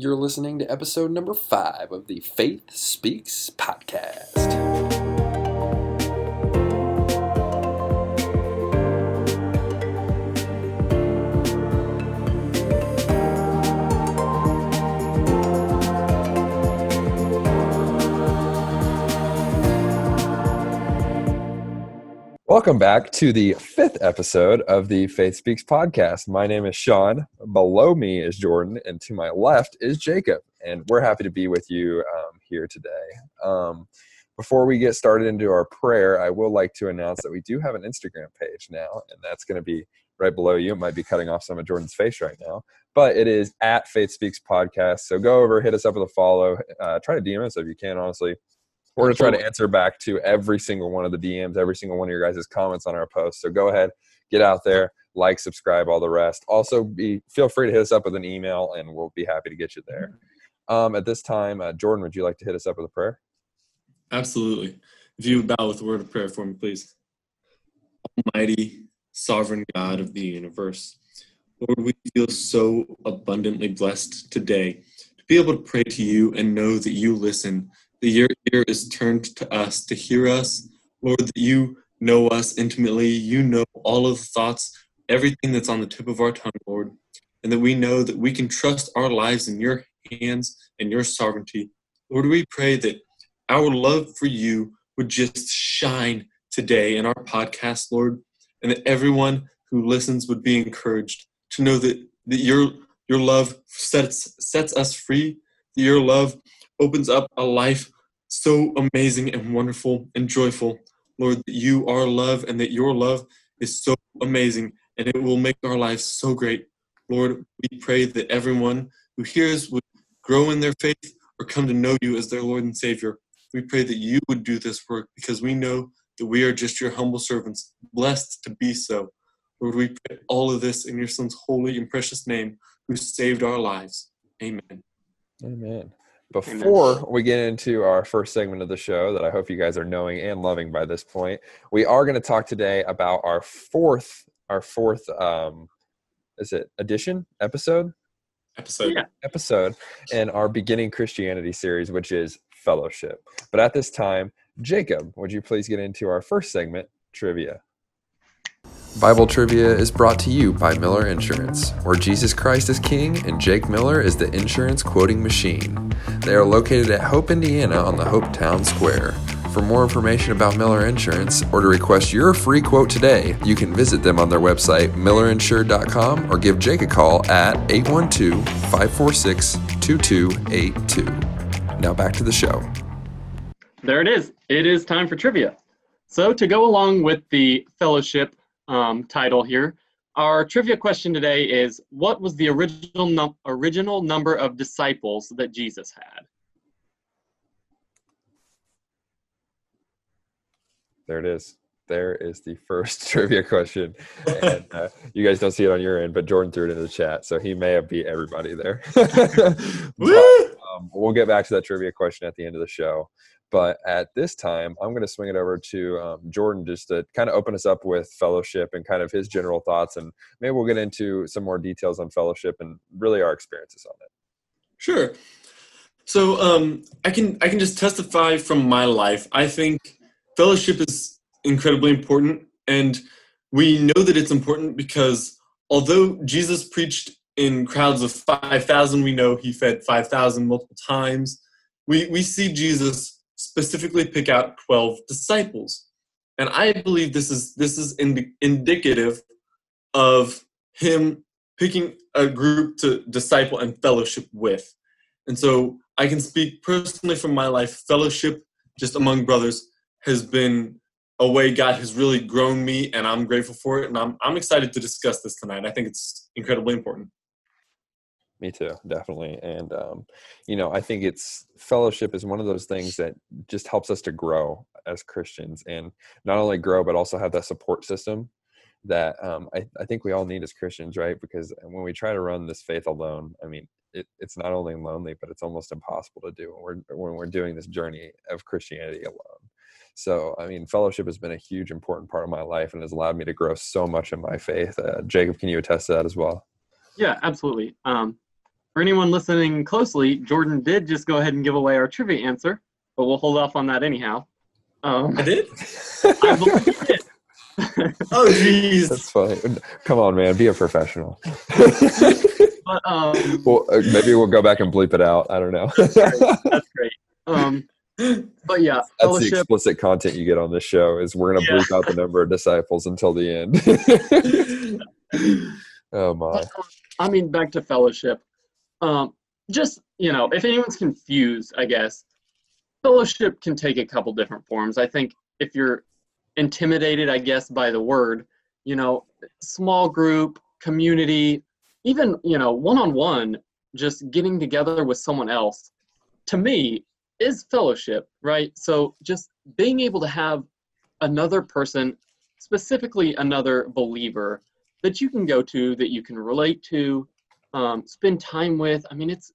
You're listening to episode number five of the Faith Speaks podcast. Welcome back to the fifth episode of the Faith Speaks podcast. My name is Sean. Below me is Jordan, and to my left is Jacob. And we're happy to be with you um, here today. Um, before we get started into our prayer, I will like to announce that we do have an Instagram page now, and that's going to be right below you. It might be cutting off some of Jordan's face right now, but it is at Faith Speaks Podcast. So go over, hit us up with a follow. Uh, try to DM us if you can, honestly we're going to try to answer back to every single one of the DMs, every single one of your guys' comments on our posts. So go ahead, get out there, like, subscribe, all the rest. Also, be feel free to hit us up with an email, and we'll be happy to get you there. Um, at this time, uh, Jordan, would you like to hit us up with a prayer? Absolutely. If you would bow with a word of prayer for me, please. Almighty, sovereign God of the universe, Lord, we feel so abundantly blessed today to be able to pray to you and know that you listen that your ear is turned to us to hear us. Lord, that you know us intimately. You know all of the thoughts, everything that's on the tip of our tongue, Lord. And that we know that we can trust our lives in your hands and your sovereignty. Lord, we pray that our love for you would just shine today in our podcast, Lord, and that everyone who listens would be encouraged to know that, that your, your love sets, sets us free, that your love opens up a life so amazing and wonderful and joyful. Lord, that you are love and that your love is so amazing and it will make our lives so great. Lord, we pray that everyone who hears would grow in their faith or come to know you as their Lord and Savior. We pray that you would do this work because we know that we are just your humble servants, blessed to be so. Lord, we pray all of this in your Son's holy and precious name, who saved our lives. Amen. Amen. Before Amen. we get into our first segment of the show, that I hope you guys are knowing and loving by this point, we are going to talk today about our fourth, our fourth, um, is it edition episode? Episode. Yeah. Episode in our beginning Christianity series, which is fellowship. But at this time, Jacob, would you please get into our first segment, trivia? Bible Trivia is brought to you by Miller Insurance, where Jesus Christ is King and Jake Miller is the insurance quoting machine. They are located at Hope, Indiana on the Hope Town Square. For more information about Miller Insurance or to request your free quote today, you can visit them on their website, millerinsure.com, or give Jake a call at 812 546 2282. Now back to the show. There it is. It is time for trivia. So, to go along with the fellowship um, title here. Our trivia question today is, what was the original, num original number of disciples that Jesus had? There it is. There is the first trivia question. And, uh, you guys don't see it on your end, but Jordan threw it into the chat, so he may have beat everybody there. but, um, we'll get back to that trivia question at the end of the show. But at this time, I'm going to swing it over to um, Jordan just to kind of open us up with fellowship and kind of his general thoughts. And maybe we'll get into some more details on fellowship and really our experiences on it. Sure. So um, I can I can just testify from my life. I think fellowship is incredibly important, and we know that it's important because although Jesus preached in crowds of five thousand, we know he fed five thousand multiple times. We we see Jesus specifically pick out 12 disciples. And I believe this is this is ind- indicative of him picking a group to disciple and fellowship with. And so I can speak personally from my life, fellowship just among brothers has been a way God has really grown me, and I'm grateful for it. And I'm, I'm excited to discuss this tonight. I think it's incredibly important. Me too, definitely. And um, you know, I think it's fellowship is one of those things that just helps us to grow as Christians, and not only grow but also have that support system that um, I, I think we all need as Christians, right? Because when we try to run this faith alone, I mean, it, it's not only lonely, but it's almost impossible to do when we're when we're doing this journey of Christianity alone. So, I mean, fellowship has been a huge, important part of my life and has allowed me to grow so much in my faith. Uh, Jacob, can you attest to that as well? Yeah, absolutely. Um, for anyone listening closely, Jordan did just go ahead and give away our trivia answer, but we'll hold off on that anyhow. Um, I did. I believe he did. Oh jeez. That's fine. Come on, man. Be a professional. but um, well, uh, maybe we'll go back and bleep it out. I don't know. that's great. Um, but yeah, That's the explicit content you get on this show is we're going to Yeah. bleep out the number of disciples until the end. oh my. I mean, back to fellowship. Um, just you know, if anyone's confused, I guess fellowship can take a couple different forms. I think if you're intimidated, I guess by the word, you know, small group, community, even you know, one-on-one, just getting together with someone else, to me, is fellowship, right? So just being able to have another person, specifically another believer, that you can go to, that you can relate to, um, spend time with. I mean, it's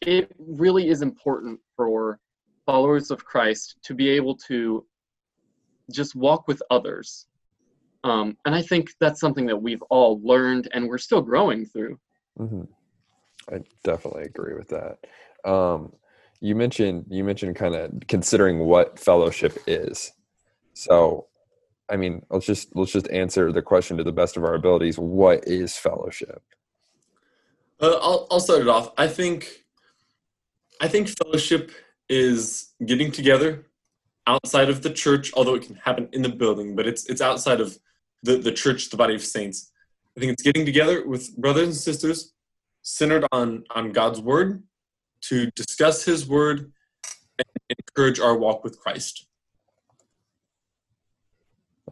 it really is important for followers of Christ to be able to just walk with others. Um, and I think that's something that we've all learned and we're still growing through. Mm-hmm. I definitely agree with that. Um, you mentioned you mentioned kind of considering what fellowship is. So, I mean, let's just let's just answer the question to the best of our abilities. What is fellowship? Uh, I'll I'll start it off. I think I think fellowship is getting together outside of the church, although it can happen in the building, but it's it's outside of the, the church, the body of saints. I think it's getting together with brothers and sisters centered on on God's word to discuss his word and encourage our walk with Christ.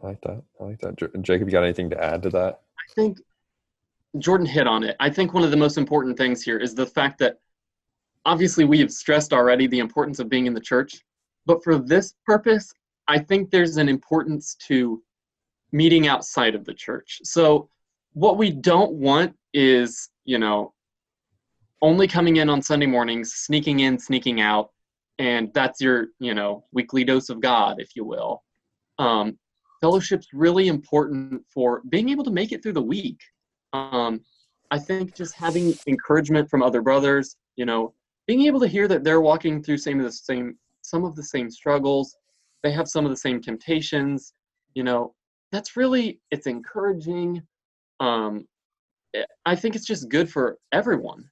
I like that. I like that. Ja- Jacob, you got anything to add to that? I think Jordan hit on it. I think one of the most important things here is the fact that obviously we have stressed already the importance of being in the church, but for this purpose, I think there's an importance to meeting outside of the church. So what we don't want is, you know, only coming in on Sunday mornings, sneaking in, sneaking out, and that's your, you know, weekly dose of God, if you will. Um, fellowship's really important for being able to make it through the week. Um, I think just having encouragement from other brothers, you know, being able to hear that they're walking through same of the same some of the same struggles, they have some of the same temptations, you know, that's really it's encouraging. Um, I- I think it's just good for everyone.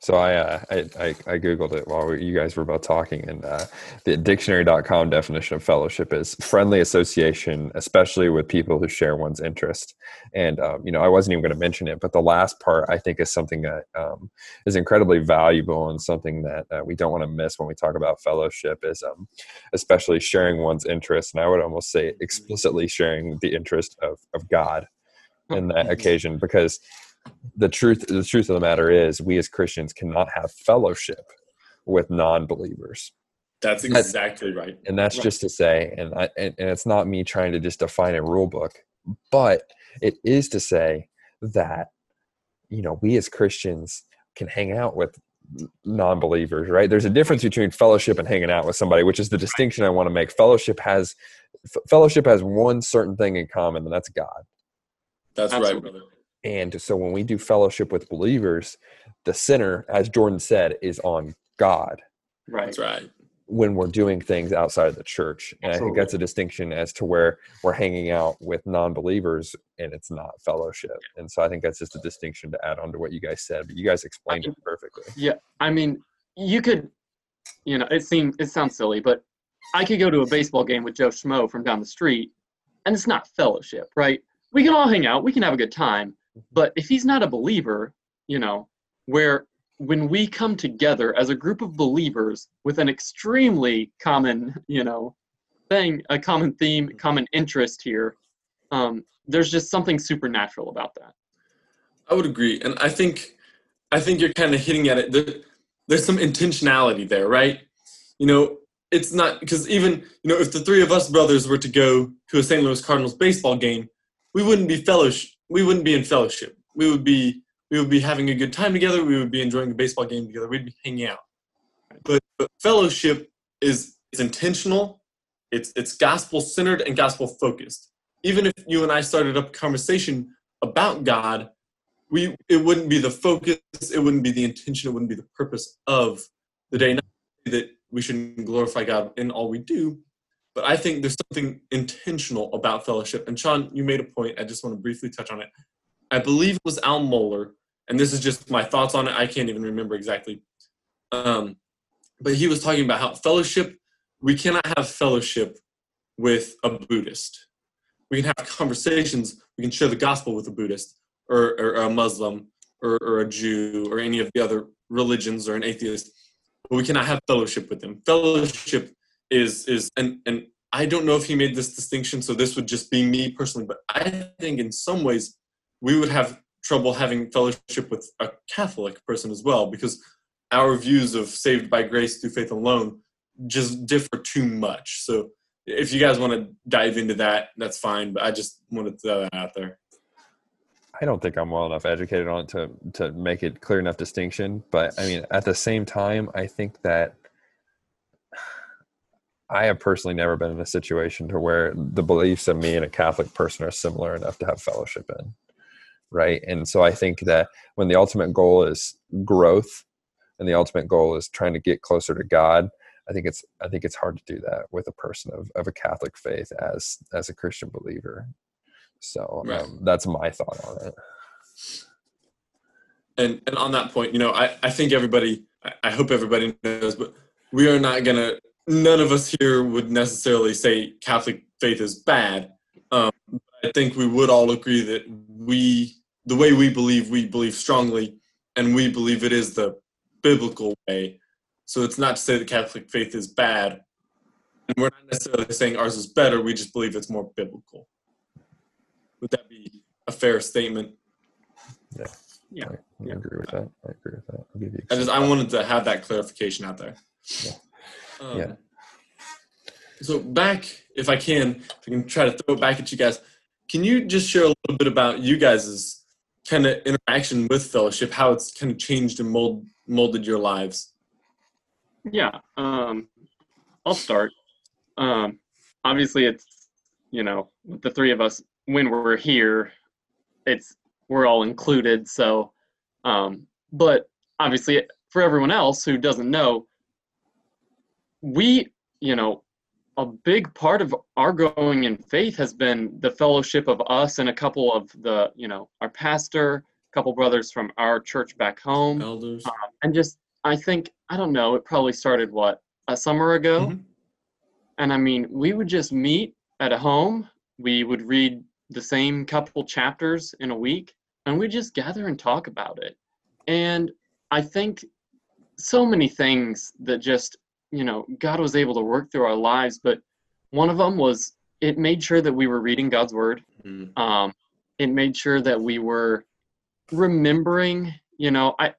So I, uh, I, I I googled it while we, you guys were both talking, and uh, the dictionary.com definition of fellowship is friendly association, especially with people who share one's interest. And um, you know, I wasn't even going to mention it, but the last part I think is something that um, is incredibly valuable and something that uh, we don't want to miss when we talk about fellowship is um, especially sharing one's interest, and I would almost say explicitly sharing the interest of of God in that occasion because the truth the truth of the matter is we as christians cannot have fellowship with non-believers That's That's- exactly right. and that's Right. just to say and, I, and and it's not me trying to just define a rule book but it is to say that you know we as christians can hang out with non-believers right there's a difference between fellowship and hanging out with somebody which is the distinction i want to make fellowship has f- fellowship has one certain thing in common and that's god That's right, brother. And so when we do fellowship with believers, the center, as Jordan said, is on God Right. That's right. when we're doing things outside of the church. And I think that's a distinction as to where we're hanging out with non believers and it's not fellowship. And so I think that's just a distinction to add on to what you guys said. But you guys explained it perfectly. Yeah, I mean, you could, you know, it seems it sounds silly, but I could go to a baseball game with Joe Schmo from down the street, and it's not fellowship, right? We can all hang out, we can have a good time, but if he's not a believer, you know, where when we come together as a group of believers with an extremely common, you know, thing, a common theme, common interest here, um, there's just something supernatural about that. I would agree, and I think I think you're kind of hitting at it. There, there's some intentionality there, right? You know, it's not because even you know if the three of us brothers were to go to a St. Louis Cardinals baseball game, we wouldn't be fellowship. We wouldn't be in fellowship. We would be we would be having a good time together. We would be enjoying the baseball game together. We'd be hanging out. But, but fellowship is is intentional. It's it's gospel centered and gospel focused. Even if you and I started up a conversation about God, we it wouldn't be the focus, it wouldn't be the intention, it wouldn't be the purpose of the day. Not that we shouldn't glorify God in all we do, but I think there's something intentional about fellowship. And Sean, you made a point. I just want to briefly touch on it. I believe it was Al Mohler, and this is just my thoughts on it. I can't even remember exactly. Um, but he was talking about how fellowship, we cannot have fellowship with a Buddhist. We can have conversations, we can share the gospel with a Buddhist or, or a Muslim or, or a Jew or any of the other religions or an atheist, but we cannot have fellowship with them. Fellowship is, is and, and I don't know if he made this distinction, so this would just be me personally, but I think in some ways we would have trouble having fellowship with a Catholic person as well because our views of saved by grace through faith alone just differ too much. So if you guys want to dive into that, that's fine. But I just wanted to throw that out there. I don't think I'm well enough educated on it to to make it clear enough distinction. But I mean, at the same time, I think that I have personally never been in a situation to where the beliefs of me and a Catholic person are similar enough to have fellowship in. Right. And so I think that when the ultimate goal is growth and the ultimate goal is trying to get closer to God, I think it's I think it's hard to do that with a person of, of a Catholic faith as as a Christian believer. So right. um, that's my thought on it. And and on that point, you know, I, I think everybody I hope everybody knows, but we are not gonna none of us here would necessarily say Catholic faith is bad. Um, I think we would all agree that we the way we believe, we believe strongly, and we believe it is the biblical way so it's not to say the Catholic faith is bad. And we're not necessarily saying ours is better, we just believe it's more biblical. Would that be a fair statement? Yeah. Yeah. I, I yeah. agree with that. I agree with that. I'll give you I just I wanted to have that clarification out there. Yeah. Um, yeah. So back, if I can, if I can try to throw it back at you guys, can you just share a little bit about you guys' kind of interaction with fellowship, how it's kind of changed and mold, molded your lives? Yeah, um, I'll start. Um, obviously, it's you know the three of us when we're here, it's we're all included. So, um, but obviously, for everyone else who doesn't know, we you know a big part of our growing in faith has been the fellowship of us and a couple of the you know our pastor a couple brothers from our church back home elders um, and just I think I don't know. It probably started what a summer ago, mm-hmm. and I mean, we would just meet at a home. We would read the same couple chapters in a week, and we just gather and talk about it. And I think so many things that just you know God was able to work through our lives, but one of them was it made sure that we were reading God's word. Mm-hmm. Um, it made sure that we were remembering. You know, I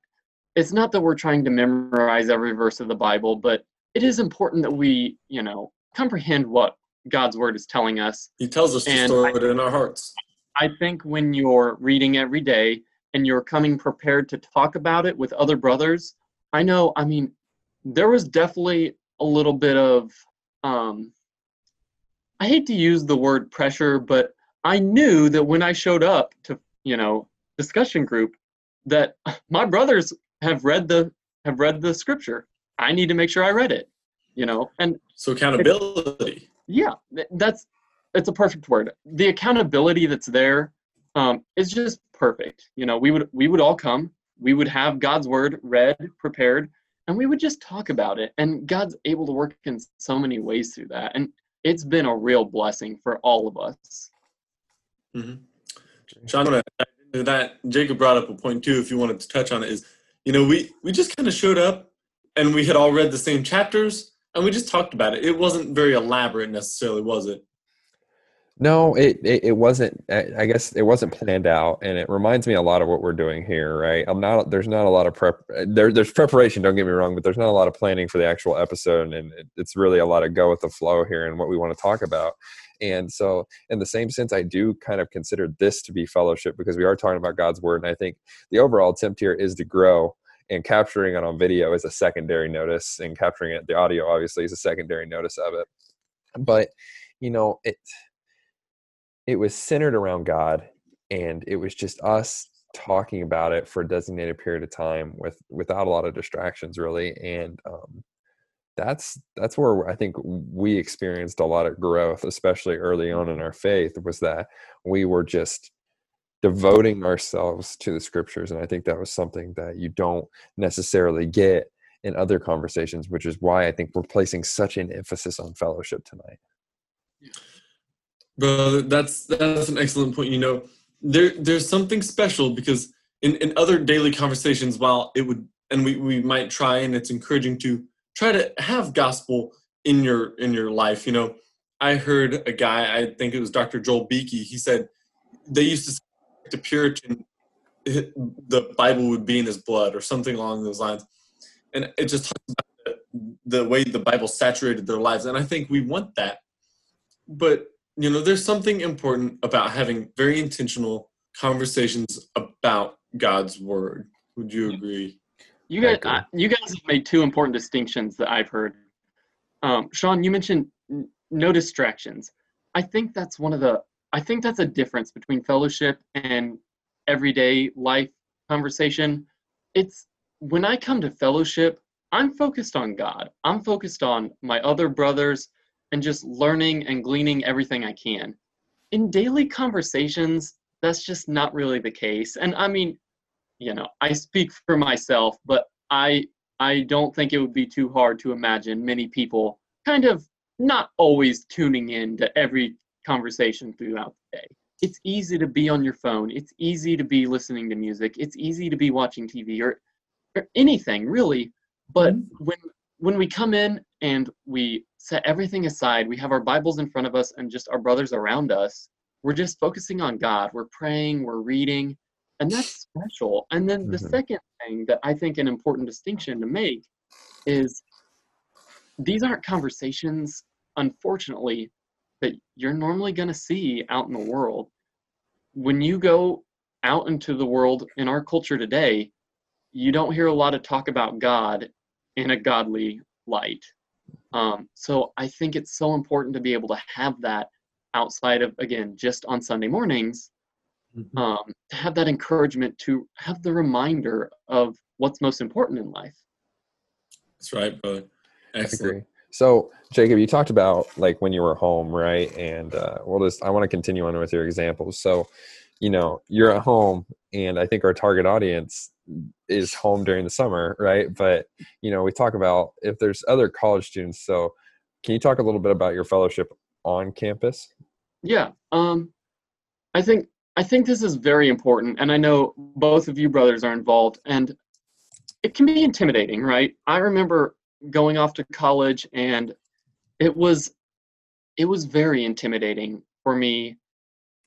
it's not that we're trying to memorize every verse of the Bible, but it is important that we, you know, comprehend what God's word is telling us. He tells us and to store I, it in our hearts. I think when you're reading every day and you're coming prepared to talk about it with other brothers, I know, I mean, there was definitely a little bit of um I hate to use the word pressure, but I knew that when I showed up to, you know, discussion group that my brothers have read the have read the scripture. I need to make sure I read it. You know, and so accountability. Yeah, that's it's a perfect word. The accountability that's there um, is just perfect. You know, we would we would all come. We would have God's word read, prepared, and we would just talk about it. And God's able to work in so many ways through that, and it's been a real blessing for all of us. Mm-hmm. That Jacob brought up a point too. If you wanted to touch on it, is you know, we we just kind of showed up and we had all read the same chapters and we just talked about it. It wasn't very elaborate necessarily, was it? No, it, it, it wasn't. I guess it wasn't planned out, and it reminds me a lot of what we're doing here. Right? I'm not. There's not a lot of prep. Uh, there, there's preparation. Don't get me wrong, but there's not a lot of planning for the actual episode, and it, it's really a lot of go with the flow here and what we want to talk about. And so, in the same sense, I do kind of consider this to be fellowship because we are talking about God's word. And I think the overall attempt here is to grow, and capturing it on video is a secondary notice, and capturing it, the audio obviously is a secondary notice of it. But, you know, it, it was centered around God, and it was just us talking about it for a designated period of time with without a lot of distractions really and um, that's that's where i think we experienced a lot of growth especially early on in our faith was that we were just devoting ourselves to the scriptures and i think that was something that you don't necessarily get in other conversations which is why i think we're placing such an emphasis on fellowship tonight brother that's that's an excellent point you know. There there's something special because in, in other daily conversations while it would and we, we might try and it's encouraging to try to have gospel in your in your life you know. I heard a guy i think it was dr joel beeke he said they used to say the puritan the bible would be in his blood or something along those lines. And it just talks about the way the bible saturated their lives and i think we want that. But you know there's something important about having very intentional conversations about god's word. Would you agree? You guys I, you guys have made two important distinctions that i've heard. Um, sean you mentioned no distractions. I think that's one of the i think that's a difference between fellowship and everyday life conversation. It's when i come to fellowship i'm focused on god. I'm focused on my other brothers and just learning and gleaning everything I can. In daily conversations, that's just not really the case. And I mean, you know, I speak for myself, but I I don't think it would be too hard to imagine many people kind of not always tuning in to every conversation throughout the day. It's easy to be on your phone. It's easy to be listening to music. It's easy to be watching TV or, or anything really. But mm-hmm. when when we come in and we set everything aside, we have our Bibles in front of us and just our brothers around us, we're just focusing on God. We're praying, we're reading, and that's special. And then the mm-hmm. second thing that I think an important distinction to make is these aren't conversations, unfortunately, that you're normally going to see out in the world. When you go out into the world in our culture today, you don't hear a lot of talk about God in a godly light. Um, so I think it's so important to be able to have that outside of, again, just on Sunday mornings, mm-hmm. um, to have that encouragement to have the reminder of what's most important in life. That's right, brother. Excellent. So, Jacob, you talked about like when you were home, right? And uh, we'll just, I want to continue on with your examples. So, you know, you're at home, and I think our target audience is home during the summer, right? But you know, we talk about if there's other college students. So, can you talk a little bit about your fellowship on campus? Yeah, um, I think I think this is very important, and I know both of you brothers are involved, and it can be intimidating, right? I remember going off to college, and it was it was very intimidating for me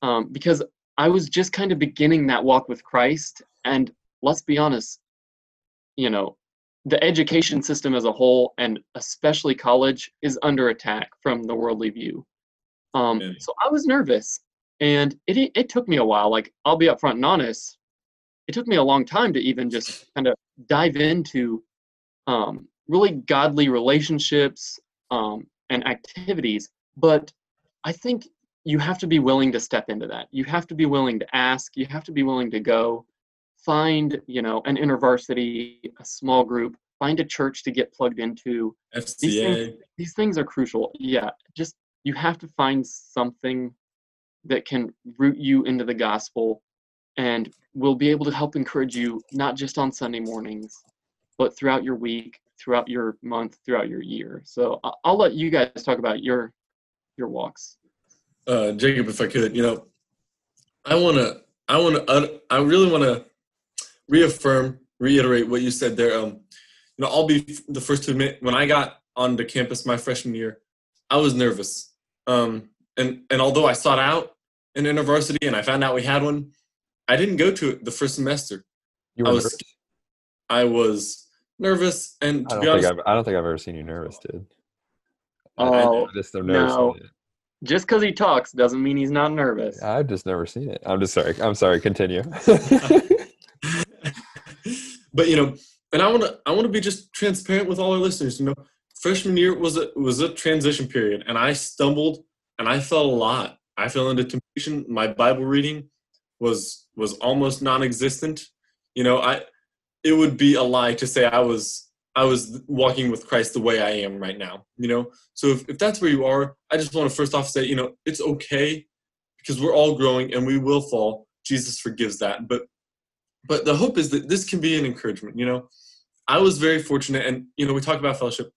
um, because I was just kind of beginning that walk with Christ, and let's be honest, you know, the education system as a whole, and especially college, is under attack from the worldly view. Um. So I was nervous, and it it took me a while. Like I'll be upfront and honest, it took me a long time to even just kind of dive into um, really godly relationships um, and activities. But I think you have to be willing to step into that. You have to be willing to ask. You have to be willing to go find you know an intervarsity a small group find a church to get plugged into. FCA. These, things, these things are crucial. Yeah just you have to find something that can root you into the gospel and will be able to help encourage you not just on sunday mornings but throughout your week throughout your month throughout your year. So i'll let you guys talk about your your walks. Uh jacob if i could you know i want to i want to i really want to reaffirm, reiterate what you said there. Um, you know, I'll be the first to admit when I got on the campus my freshman year, I was nervous. Um, and and although I sought out an InterVarsity and I found out we had one, I didn't go to it the first semester. You were I was, nervous? I was nervous, and I don't, honest, think I've, I don't think I've ever seen you nervous, dude. Oh, just no. Just because he talks doesn't mean he's not nervous. I've just never seen it. I'm just sorry. I'm sorry. Continue. but you know, and I want to I want to be just transparent with all our listeners. You know, freshman year was a was a transition period, and I stumbled and I fell a lot. I fell into temptation. My Bible reading was was almost non-existent. You know, I it would be a lie to say I was I was walking with Christ the way I am right now. You know, so if, if that's where you are, I just want to first off say, you know, it's okay because we're all growing and we will fall. Jesus forgives that, but but the hope is that this can be an encouragement. You know, I was very fortunate, and you know, we talk about fellowship.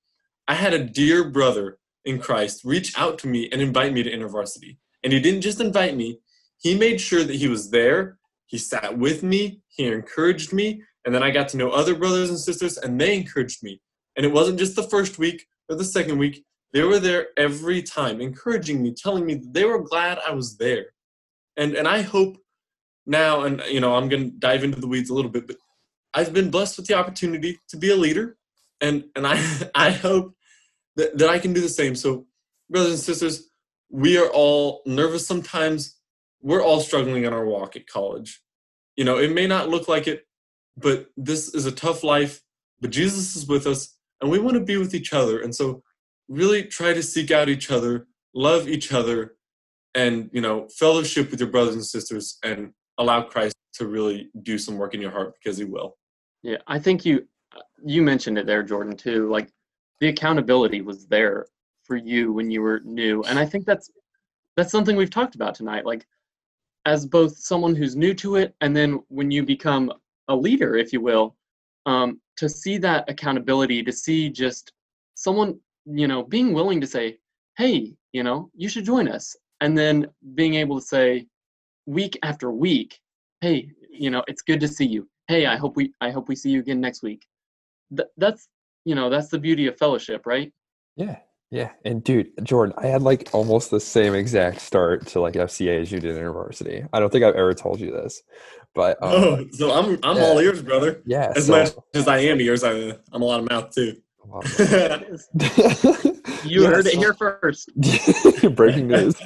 I had a dear brother in Christ reach out to me and invite me to InterVarsity, and he didn't just invite me; he made sure that he was there. He sat with me. He encouraged me, and then I got to know other brothers and sisters, and they encouraged me. And it wasn't just the first week or the second week; they were there every time, encouraging me, telling me that they were glad I was there. And and I hope now, and you know, I'm going to dive into the weeds a little bit, but I've been blessed with the opportunity to be a leader, and and I I hope that, that I can do the same. So, brothers and sisters, we are all nervous sometimes. We're all struggling in our walk at college. You know, it may not look like it, but this is a tough life. But Jesus is with us, and we want to be with each other. And so, really try to seek out each other, love each other, and you know, fellowship with your brothers and sisters, and allow Christ to really do some work in your heart because he will. Yeah, I think you you mentioned it there, Jordan, too. Like the accountability was there for you when you were new. And I think that's that's something we've talked about tonight. Like as both someone who's new to it and then when you become a leader, if you will, um, to see that accountability, to see just someone, you know, being willing to say, hey, you know, you should join us. And then being able to say, week after week, hey, you know, it's good to see you. Hey, I hope we I hope we see you again next week. Th- that's you know that's the beauty of fellowship, right? Yeah, yeah. And dude, Jordan, I had like almost the same exact start to like FCA as you did in university. I don't think I've ever told you this, but um, oh, so I'm I'm yeah. all ears, brother. yeah. As so- much as I am ears, I, I'm a lot of mouth too. Wow. You Yeah, heard it here first. Breaking news.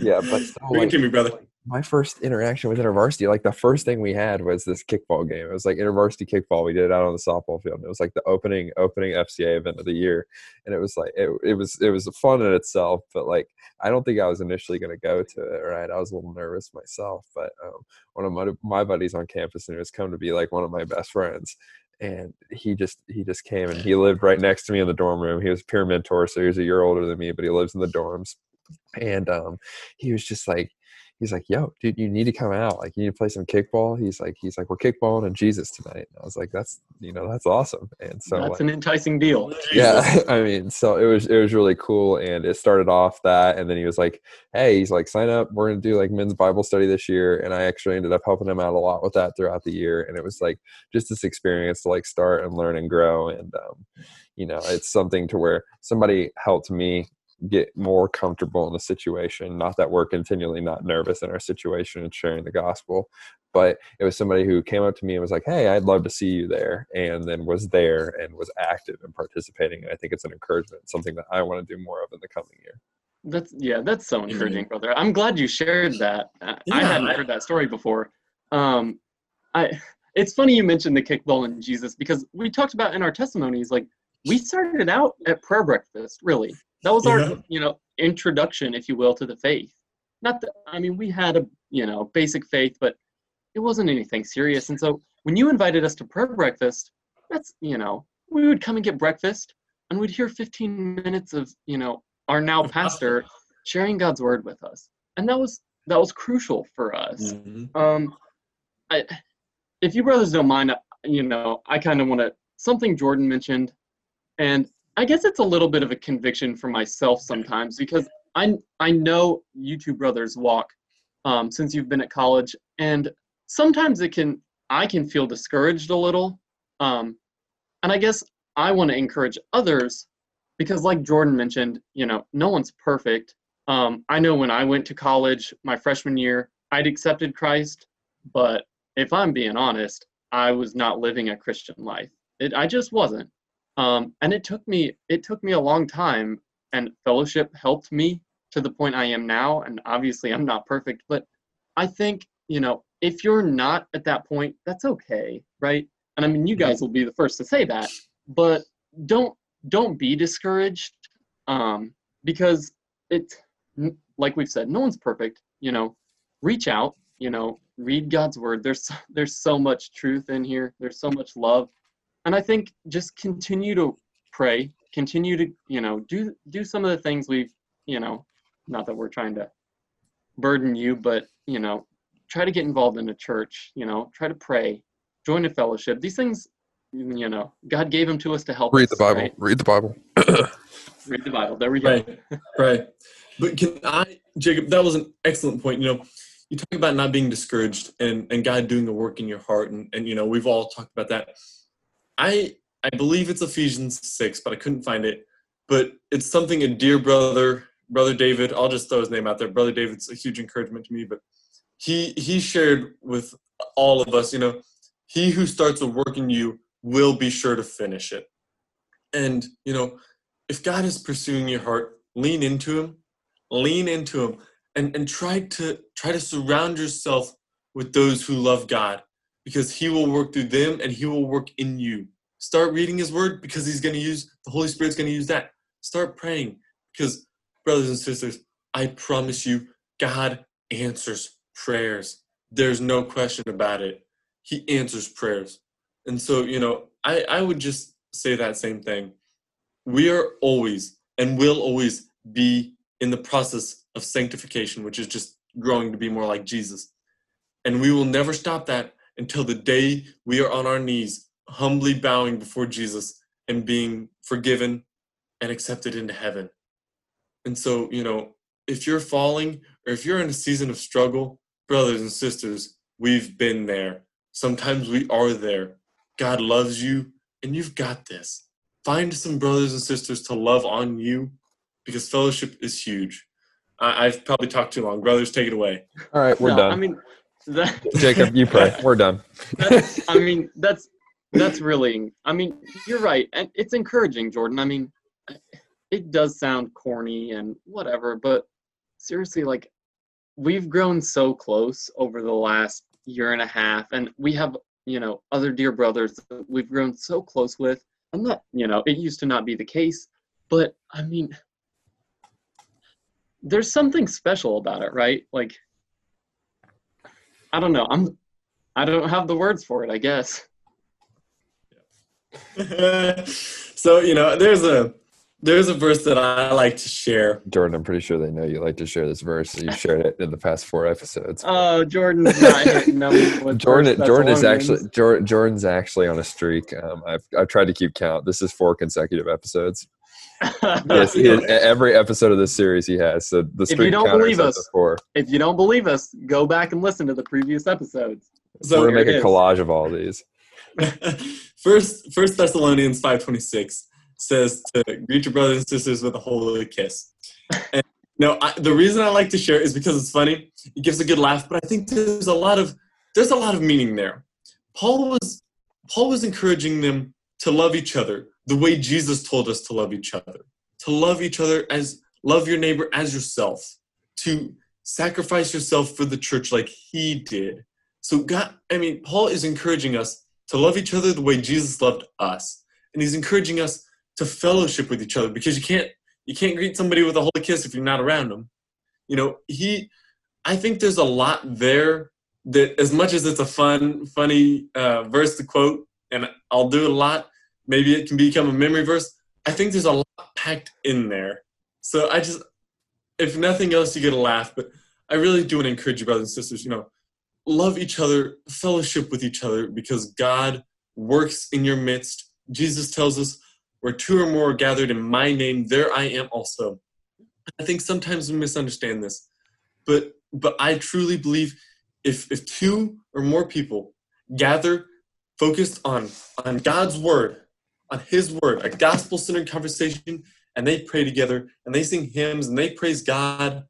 Yeah, but so, Bring it like, to me, brother. my first interaction with InterVarsity, like the first thing we had was this kickball game. It was like InterVarsity kickball. We did it out on the softball field. It was like the opening opening FCA event of the year, and it was like it, it was it was fun in itself. But like I don't think I was initially going to go to it. Right, I was a little nervous myself. But um, one of my my buddies on campus and has come to be like one of my best friends. And he just he just came and he lived right next to me in the dorm room. He was a peer mentor, so he was a year older than me, but he lives in the dorms. And um, he was just like, he's like, "Yo, dude, you need to come out. Like, you need to play some kickball." He's like, he's like, "We're kickballing and Jesus tonight." And I was like, "That's you know, that's awesome." And so that's like, an enticing deal. yeah, I mean, so it was it was really cool, and it started off that, and then he was like, "Hey, he's like, sign up. We're gonna do like men's Bible study this year," and I actually ended up helping him out a lot with that throughout the year, and it was like just this experience to like start and learn and grow, and um, you know, it's something to where somebody helped me get more comfortable in the situation. Not that we're continually not nervous in our situation and sharing the gospel, but it was somebody who came up to me and was like, "Hey, I'd love to see you there," and then was there and was active and participating. And I think it's an encouragement, something that I want to do more of in the coming year. That's yeah, that's so encouraging, brother. I'm glad you shared that. I- I hadn't heard that story before. Um, I it's funny you mentioned the kickball and Jesus because we talked about in our testimonies like we started out at prayer breakfast. Really, that was our Yeah. you know introduction, if you will, to the faith. Not that I mean we had a you know basic faith, but it wasn't anything serious. And so when you invited us to prayer breakfast, that's you know we would come and get breakfast and we'd hear 15 minutes of you know our now pastor sharing God's word with us, and that was that was crucial for us. Mhm. Um, I, if you brothers don't mind, you know, I kind of want to something Jordan mentioned, and I guess it's a little bit of a conviction for myself sometimes because I I know you two brothers walk um, since you've been at college, and sometimes it can I can feel discouraged a little, um, and I guess I want to encourage others because, like Jordan mentioned, you know, no one's perfect. Um, I know when I went to college my freshman year, I'd accepted Christ, but if I'm being honest, I was not living a Christian life. It, I just wasn't. Um, and it took me it took me a long time, and fellowship helped me to the point I am now. And obviously, I'm not perfect, but I think you know if you're not at that point, that's okay, right? And I mean, you guys will be the first to say that, but don't don't be discouraged um, because it's like we've said, no one's perfect. You know, reach out, you know, read God's word. There's there's so much truth in here. There's so much love. And I think just continue to pray, continue to, you know, do do some of the things we've, you know, not that we're trying to burden you, but, you know, try to get involved in a church, you know, try to pray, join a fellowship. These things, you know, God gave them to us to help Read us, the Bible. right? Read the Bible. Read the Bible. There we go. Right, right. But can I, Jacob? That was an excellent point. You know, you talk about not being discouraged and and God doing the work in your heart, and and you know we've all talked about that. I I believe it's Ephesians six, but I couldn't find it. But it's something in dear brother, brother David. I'll just throw his name out there. Brother David's a huge encouragement to me. But he he shared with all of us. You know, he who starts a work in you will be sure to finish it. And you know, if God is pursuing your heart, lean into Him, lean into Him, and and try to try to surround yourself with those who love God, because He will work through them and He will work in you. Start reading His Word because He's going to use the Holy Spirit's going to use that. Start praying because, brothers and sisters, I promise you, God answers prayers. There's no question about it. He answers prayers. And so, you know, I, I would just say that same thing. We are always and will always be in the process of sanctification, which is just growing to be more like Jesus. And we will never stop that until the day we are on our knees, humbly bowing before Jesus and being forgiven and accepted into heaven. And so, you know, if you're falling or if you're in a season of struggle, brothers and sisters, we've been there. Sometimes we are there. God loves you, and you've got this. Find some brothers and sisters to love on you because fellowship is huge. I, I've probably talked too long. Brothers, take it away. All right, we're No, done. I mean, that, Jacob, you pray. We're done. I mean, that's that's really. I mean, you're right, and it's encouraging, Jordan. I mean, it does sound corny and whatever, but seriously, like, we've grown so close over the last year and a half, and we have, you know, other dear brothers that we've grown so close with. I'm not, you know, it used to not be the case, but I mean, there's something special about it, right? Like, I don't know. I'm I don't have the words for it, I guess. so you know, there's a there's a verse that I like to share. Jordan, I'm pretty sure they know you like to share this verse. So you shared it in the past four episodes. Oh, Jordan's not hitting them Jordan, First Jordan is actually Jor- Jordan's actually on a streak. Um, I've I've tried to keep count. This is four consecutive episodes. Yes, he every episode of this series he has. So the you don't believe us, to if you don't believe us, go back and listen to the previous episodes. So We're gonna make a is. collage of all these. first First Thessalonians five twenty six says to greet your brothers and sisters with a holy kiss. And no, I, the reason I like to share is because it's funny. It gives a good laugh, but I think there's a lot of there's a lot of meaning there. Paul was Paul was encouraging them to love each other the way Jesus told us to love each other. To love each other as love your neighbor as yourself. To sacrifice yourself for the church like he did. So God, I mean, Paul is encouraging us to love each other the way Jesus loved us. And he's encouraging us to fellowship with each other because you can't you can't greet somebody with a holy kiss if you're not around them. You know, he I think there's a lot there that as much as it's a fun, funny uh, verse to quote, and I'll do it a lot, maybe it can become a memory verse. I think there's a lot packed in there. So I just if nothing else you get a laugh, but I really do want to encourage you, brothers and sisters, you know, love each other, fellowship with each other because God works in your midst. Jesus tells us, where two or more are gathered in my name, there I am also. I think sometimes we misunderstand this, but but I truly believe if if two or more people gather focused on on God's word, on His word, a gospel-centered conversation, and they pray together and they sing hymns and they praise God,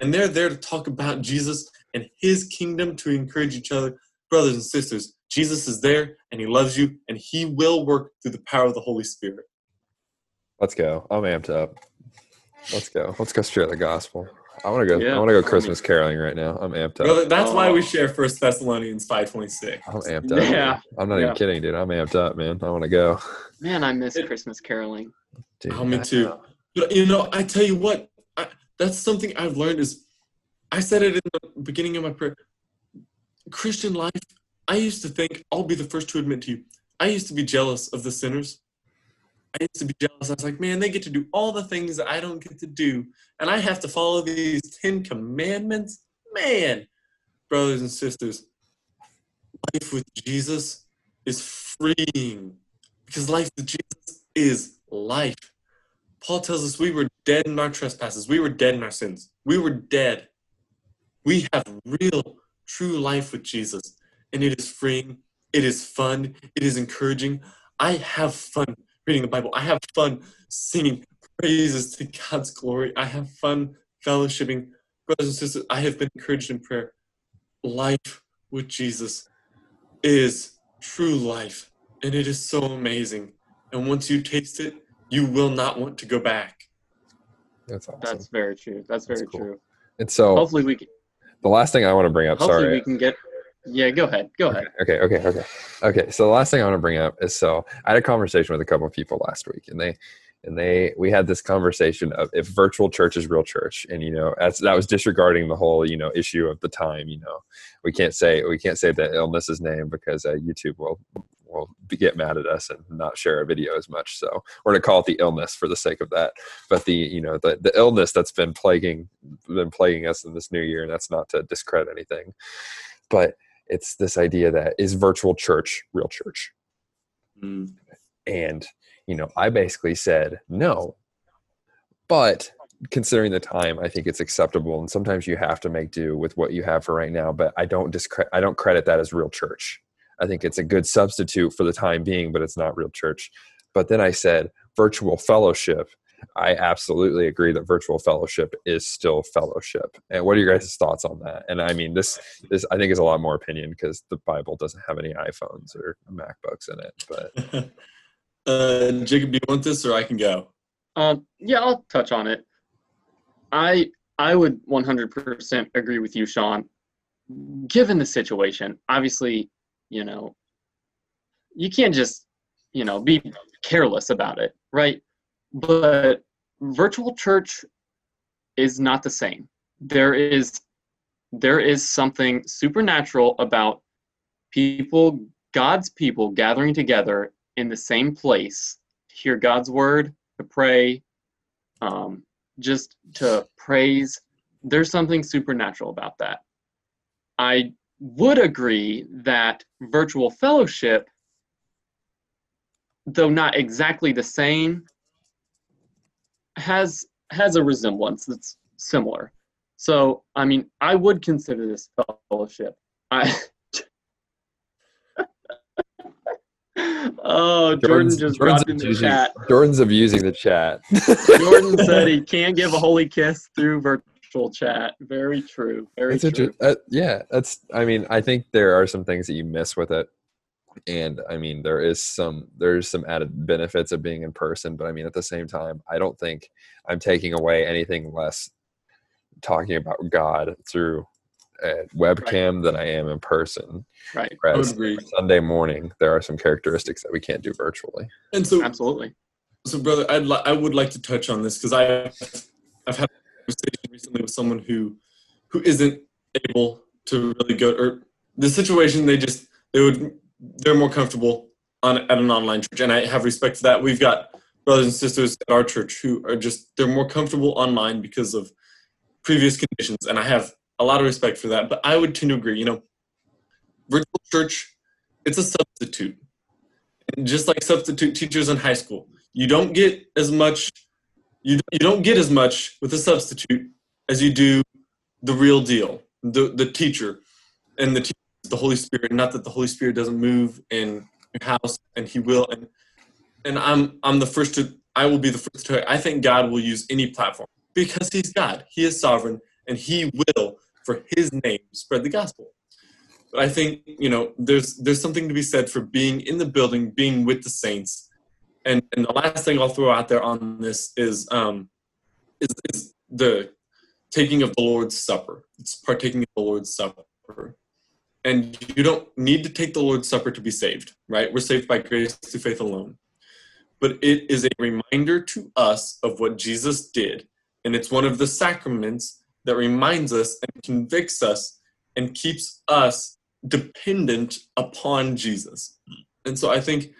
and they're there to talk about Jesus and His kingdom to encourage each other, brothers and sisters. Jesus is there and He loves you, and He will work through the power of the Holy Spirit. Let's go. Oh, I'm amped up. Let's go. Let's go share the gospel. I want to go. Yeah, I want to go Christmas caroling right now. I'm amped up. Brother, that's why Oh. we share First Thessalonians five twenty six. I'm amped up. Yeah. I'm not Yeah. even kidding, dude. I'm amped up, man. I want to go. Man, I miss Christmas caroling. Dude, Oh, me I- too. But you know, I tell you what, I, that's something I've learned is, I said it in the beginning of my prayer. Christian life, I used to think, I'll be the first to admit to you, I used to be jealous of the sinners. I used to be jealous. I was like, man, they get to do all the things that I don't get to do. And I have to follow these 10 commandments. Man, brothers and sisters, life with Jesus is freeing because life with Jesus is life. Paul tells us we were dead in our trespasses, we were dead in our sins. We were dead. We have real, true life with Jesus, and it is freeing. It is fun. It is encouraging. I have fun reading the Bible. I have fun singing praises to God's glory. I have fun fellowshipping. Brothers and sisters, I have been encouraged in prayer. Life with Jesus is true life, and it is so amazing. And once you taste it, you will not want to go back. That's awesome. That's very true. That's very That's cool. true. and so Hopefully we can. the last thing I want to bring up, Hopefully sorry. we can get. Yeah, go ahead. Go ahead. Okay, okay, okay, okay. Okay, so the last thing I want to bring up is so I had a conversation with a couple of people last week, and they and they we had this conversation of if virtual church is real church, and you know that's that was disregarding the whole you know issue of the time. You know, we can't say we can't say the illness's name because uh, YouTube will will get mad at us and not share our video as much. So we're gonna call it the illness for the sake of that. But the you know the the illness that's been plaguing been plaguing us in this new year, and that's not to discredit anything, but it's this idea that is virtual church real church? Mm. and you know i basically said no. But considering the time i think it's acceptable and sometimes you have to make do with what you have for right now but i don't discredit i don't credit that as real church. I think it's a good substitute for the time being but it's not real church. But then i said virtual fellowship i absolutely agree that virtual fellowship is still fellowship and what are your guys' thoughts on that and i mean this this i think is a lot more opinion because the bible doesn't have any iphones or macbooks in it but uh, Jacob, do you want this or I can go? Um, yeah, I'll touch on it. I I would 100% agree with you, Sean. Given the situation, obviously, you know, you can't just, you know, be careless about it, right? But virtual church is not the same. There is there is something supernatural about people, God's people gathering together in the same place to hear God's word, to pray, um, just to praise. There's something supernatural about that. I would agree that virtual fellowship, though not exactly the same, has has a resemblance that's similar. So, I mean, I would consider this fellowship. I Oh, Jordan Jordan's- just Jordan's dropped in the chat. Jordan's abusing the chat. Jordan said he can't give a holy kiss through virtual chat. Very true. Very That's true. uh, yeah, that's. I mean, I think there are some things that you miss with it, and I mean, there is some there's some added benefits of being in person. But I mean, at the same time, I don't think I'm taking away anything less talking about God through a webcam than I am in person. Right. I would Whereas agree. Sunday morning, there are some characteristics that we can't do virtually. And so, Absolutely. so brother, I'd li- I would like to touch on this because I I've had a conversation recently with someone who who isn't able to really go or the situation they just they would they're more comfortable on at an online church and I have respect for that. We've got brothers and sisters at our church who are just they're more comfortable online because of previous conditions and I have a lot of respect for that. But I would tend to agree, you know, virtual church it's a substitute. And just like substitute teachers in high school, you don't get as much you, you don't get as much with a substitute as you do the real deal the the teacher and the teacher the holy spirit not that the holy spirit doesn't move in your house and he will and and i'm i'm the first to i will be the first to i think god will use any platform because he's god he is sovereign and he will for his name spread the gospel but i think you know there's there's something to be said for being in the building being with the saints and and the last thing I'll throw out there on this is um is, is the taking of the Lord's Supper. It's partaking of the Lord's Supper. And you don't need to take the Lord's Supper to be saved, right? We're saved by grace through faith alone. But it is a reminder to us of what Jesus did. And it's one of the sacraments that reminds us and convicts us and keeps us dependent upon Jesus. And so I think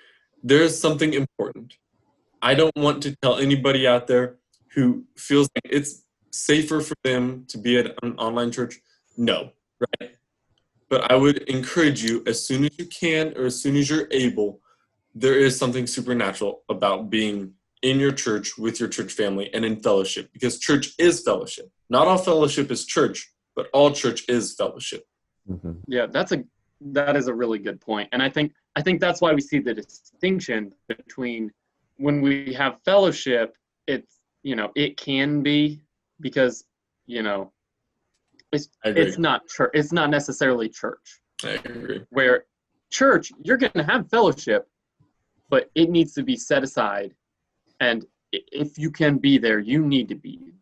there's something important. I don't want to tell anybody out there who feels like it's safer for them to be at an online church. No, right? But I would encourage you as soon as you can or as soon as you're able, there is something supernatural about being in your church with your church family and in fellowship because church is fellowship. Not all fellowship is church, but all church is fellowship. Mm-hmm. Yeah, that's a that is a really good point. And I think I think that's why we see the distinction between when we have fellowship, it's you know, it can be because, you know, it's it's not church it's not necessarily church. I agree. Where church, you're gonna have fellowship, but it needs to be set aside and if you can be there, you need to be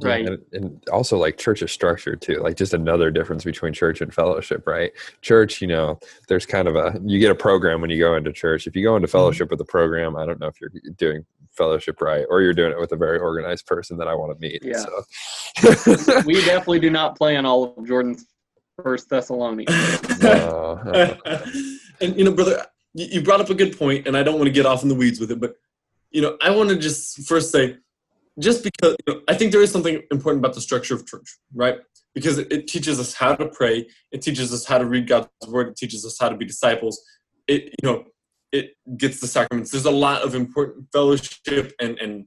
right and, and, also like church is structured too like just another difference between church and fellowship right church you know there's kind of a you get a program when you go into church if you go into mm-hmm. fellowship mm-hmm. with a program i don't know if you're doing fellowship right or you're doing it with a very organized person that i want to meet yeah so. we definitely do not play on all of jordan's first thessalonians no. and you know brother you brought up a good point and i don't want to get off in the weeds with it but you know i want to just first say just because you know, I think there is something important about the structure of church, right? Because it, it, teaches us how to pray, it teaches us how to read God's word, it teaches us how to be disciples. It you know it gets the sacraments. There's a lot of important fellowship and and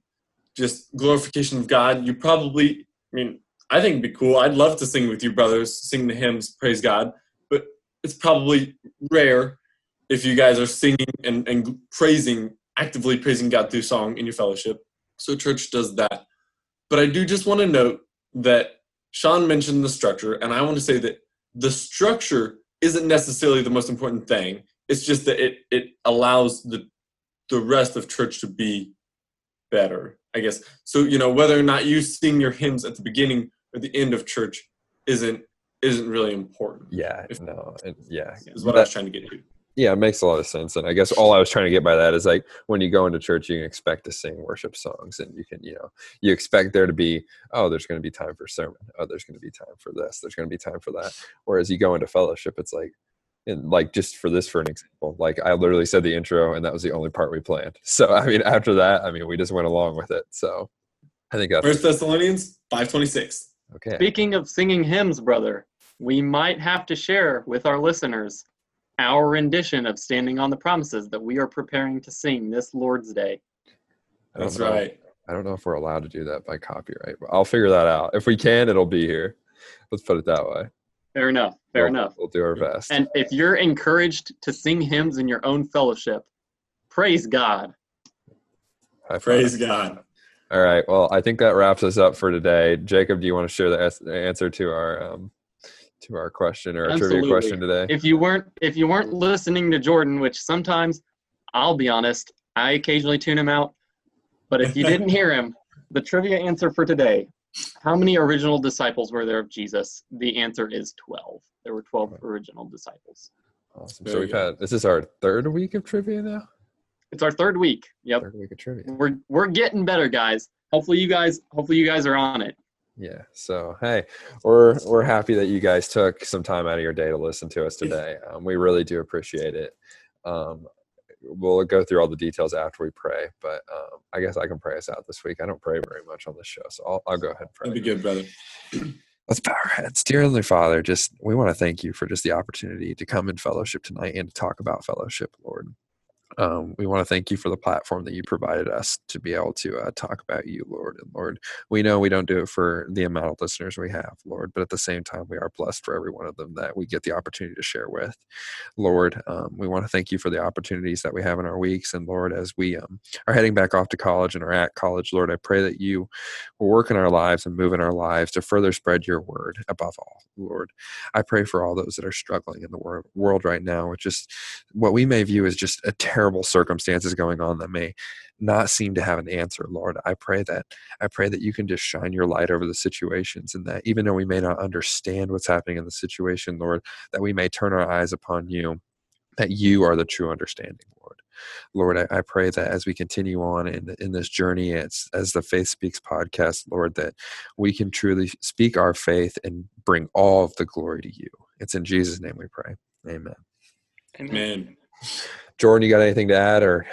just glorification of God. You probably, I mean, I think it'd be cool. I'd love to sing with you, brothers, sing the hymns, praise God. But it's probably rare if you guys are singing and, and praising, actively praising God through song in your fellowship. So church does that. But I do just want to note that Sean mentioned the structure, and I want to say that the structure isn't necessarily the most important thing. It's just that it it allows the the rest of church to be better, I guess. So you know whether or not you sing your hymns at the beginning or the end of church isn't isn't really important. Yeah, if, no, yeah, is what that, I was trying to get to. Yeah, it makes a lot of sense. And I guess all I was trying to get by that is like when you go into church, you can expect to sing worship songs and you can, you know, you expect there to be, oh, there's going to be time for sermon. Oh, there's going to be time for this. There's going to be time for that. Whereas you go into fellowship, it's like, and like just for this, for an example, like I literally said the intro and that was the only part we planned. So, I mean, after that, I mean, we just went along with it. So I think that's First Thessalonians 526. Okay. Speaking of singing hymns, brother, we might have to share with our listeners our rendition of Standing on the Promises that we are preparing to sing this Lord's Day. That's right. I don't know if we're allowed to do that by copyright, but I'll figure that out. If we can, it'll be here. Let's put it that way. Fair enough. Fair we'll, enough. We'll do our best. And if you're encouraged to sing hymns in your own fellowship, praise God. I Praise God. All right. Well, I think that wraps us up for today. Jacob, do you want to share the answer to our um, to our question or our Absolutely. trivia question today. If you weren't if you weren't listening to Jordan, which sometimes I'll be honest, I occasionally tune him out, but if you didn't hear him, the trivia answer for today, how many original disciples were there of Jesus? The answer is 12. There were 12 original disciples. Awesome. so we've had this is our third week of trivia now. It's our third week. Yep. Third week of trivia. We're we're getting better, guys. Hopefully you guys hopefully you guys are on it yeah so hey we're we're happy that you guys took some time out of your day to listen to us today um, we really do appreciate it um, we'll go through all the details after we pray but um, i guess i can pray us out this week. I don't pray very much on this show so i'll, I'll go ahead and pray that'd be good brother. Let's bow our heads. Dear heavenly father just we want to thank you for just the opportunity to come in fellowship tonight and to talk about fellowship lord um, we want to thank you for the platform that you provided us to be able to uh, talk about you, Lord. And Lord, we know we don't do it for the amount of listeners we have, Lord, but at the same time, we are blessed for every one of them that we get the opportunity to share with. Lord, um, we want to thank you for the opportunities that we have in our weeks. And Lord, as we um, are heading back off to college and are at college, Lord, I pray that you will work in our lives and move in our lives to further spread your word above all, Lord. I pray for all those that are struggling in the world right now with just what we may view as just a terrible terrible circumstances going on that may not seem to have an answer lord i pray that i pray that you can just shine your light over the situations and that even though we may not understand what's happening in the situation lord that we may turn our eyes upon you that you are the true understanding lord. Lord i, I pray that as we continue on in, in this journey as, as the faith speaks podcast lord that we can truly speak our faith and bring all of the glory to you. It's in jesus name we pray. Amen. Man, Jordan, you got anything to add, or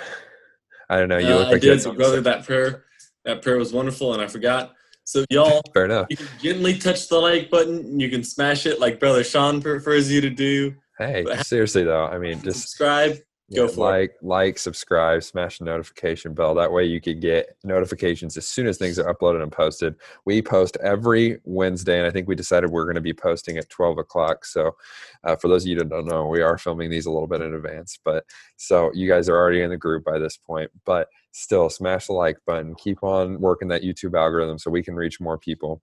I don't know. You uh, look I like you did, to brother. That prayer, that prayer was wonderful, and I forgot. So y'all, Fair enough. you can gently touch the like button. You can smash it like brother Sean prefers you to do. Hey, But- seriously though, I mean, just subscribe. Go Yeah, for it. like, like, subscribe, smash the notification bell. That way, you can get notifications as soon as things are uploaded and posted. We post every Wednesday, and I think we decided we're going to be posting at twelve o'clock. So, uh, for those of you that don't know, we are filming these a little bit in advance. But so you guys are already in the group by this point. But still, smash the like button. Keep on working that YouTube algorithm so we can reach more people.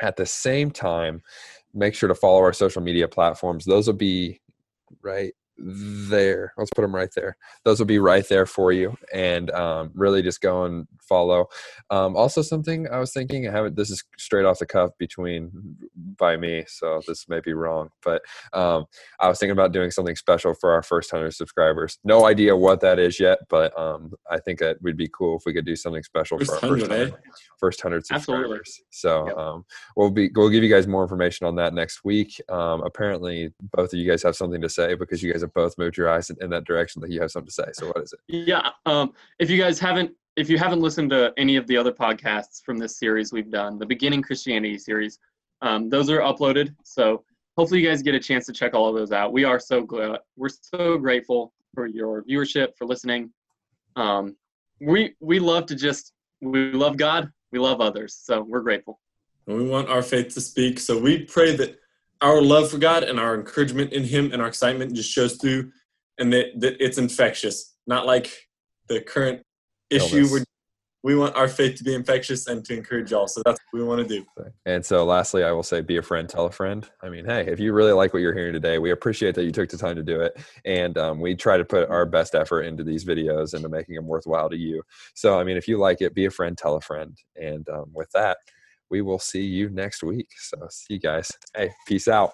At the same time, make sure to follow our social media platforms. Those will be right there. Let's put them right there. Those will be right there for you, and um, really just go and follow. Um, also, something I was thinking, I haven't. This is straight off the cuff between by me, so this may be wrong, but um, I was thinking about doing something special for our first hundred subscribers. No idea what that is yet, but um, I think that would be cool if we could do something special First for our first 100, eh? hundred first hundred Absolutely. subscribers. So Yep. um, we'll be we'll give you guys more information on that next week. Um, apparently, both of you guys have something to say because you guys have both moved your eyes in, in that direction that you have something to say. So what is it? Yeah. Um, if you guys haven't, if you haven't listened to any of the other podcasts from this series we've done, the Beginning Christianity series, um, those are uploaded. So hopefully you guys get a chance to check all of those out. We are so glad. We're so grateful for your viewership, for listening. Um, we we love to just we love God, we love others. So we're grateful. And we want our faith to speak. So we pray that our love for God and our encouragement in Him and our excitement just shows through and that, that it's infectious, not like the current issue. Illness. Where we want our faith to be infectious and to encourage y'all. So that's what we want to do. And so, lastly, I will say, be a friend, tell a friend. I mean, hey, if you really like what you're hearing today, we appreciate that you took the time to do it, and um, we try to put our best effort into these videos and to making them worthwhile to you. So, I mean, if you like it, be a friend, tell a friend, and um, with that, we will see you next week. So, see you guys. Hey, peace out.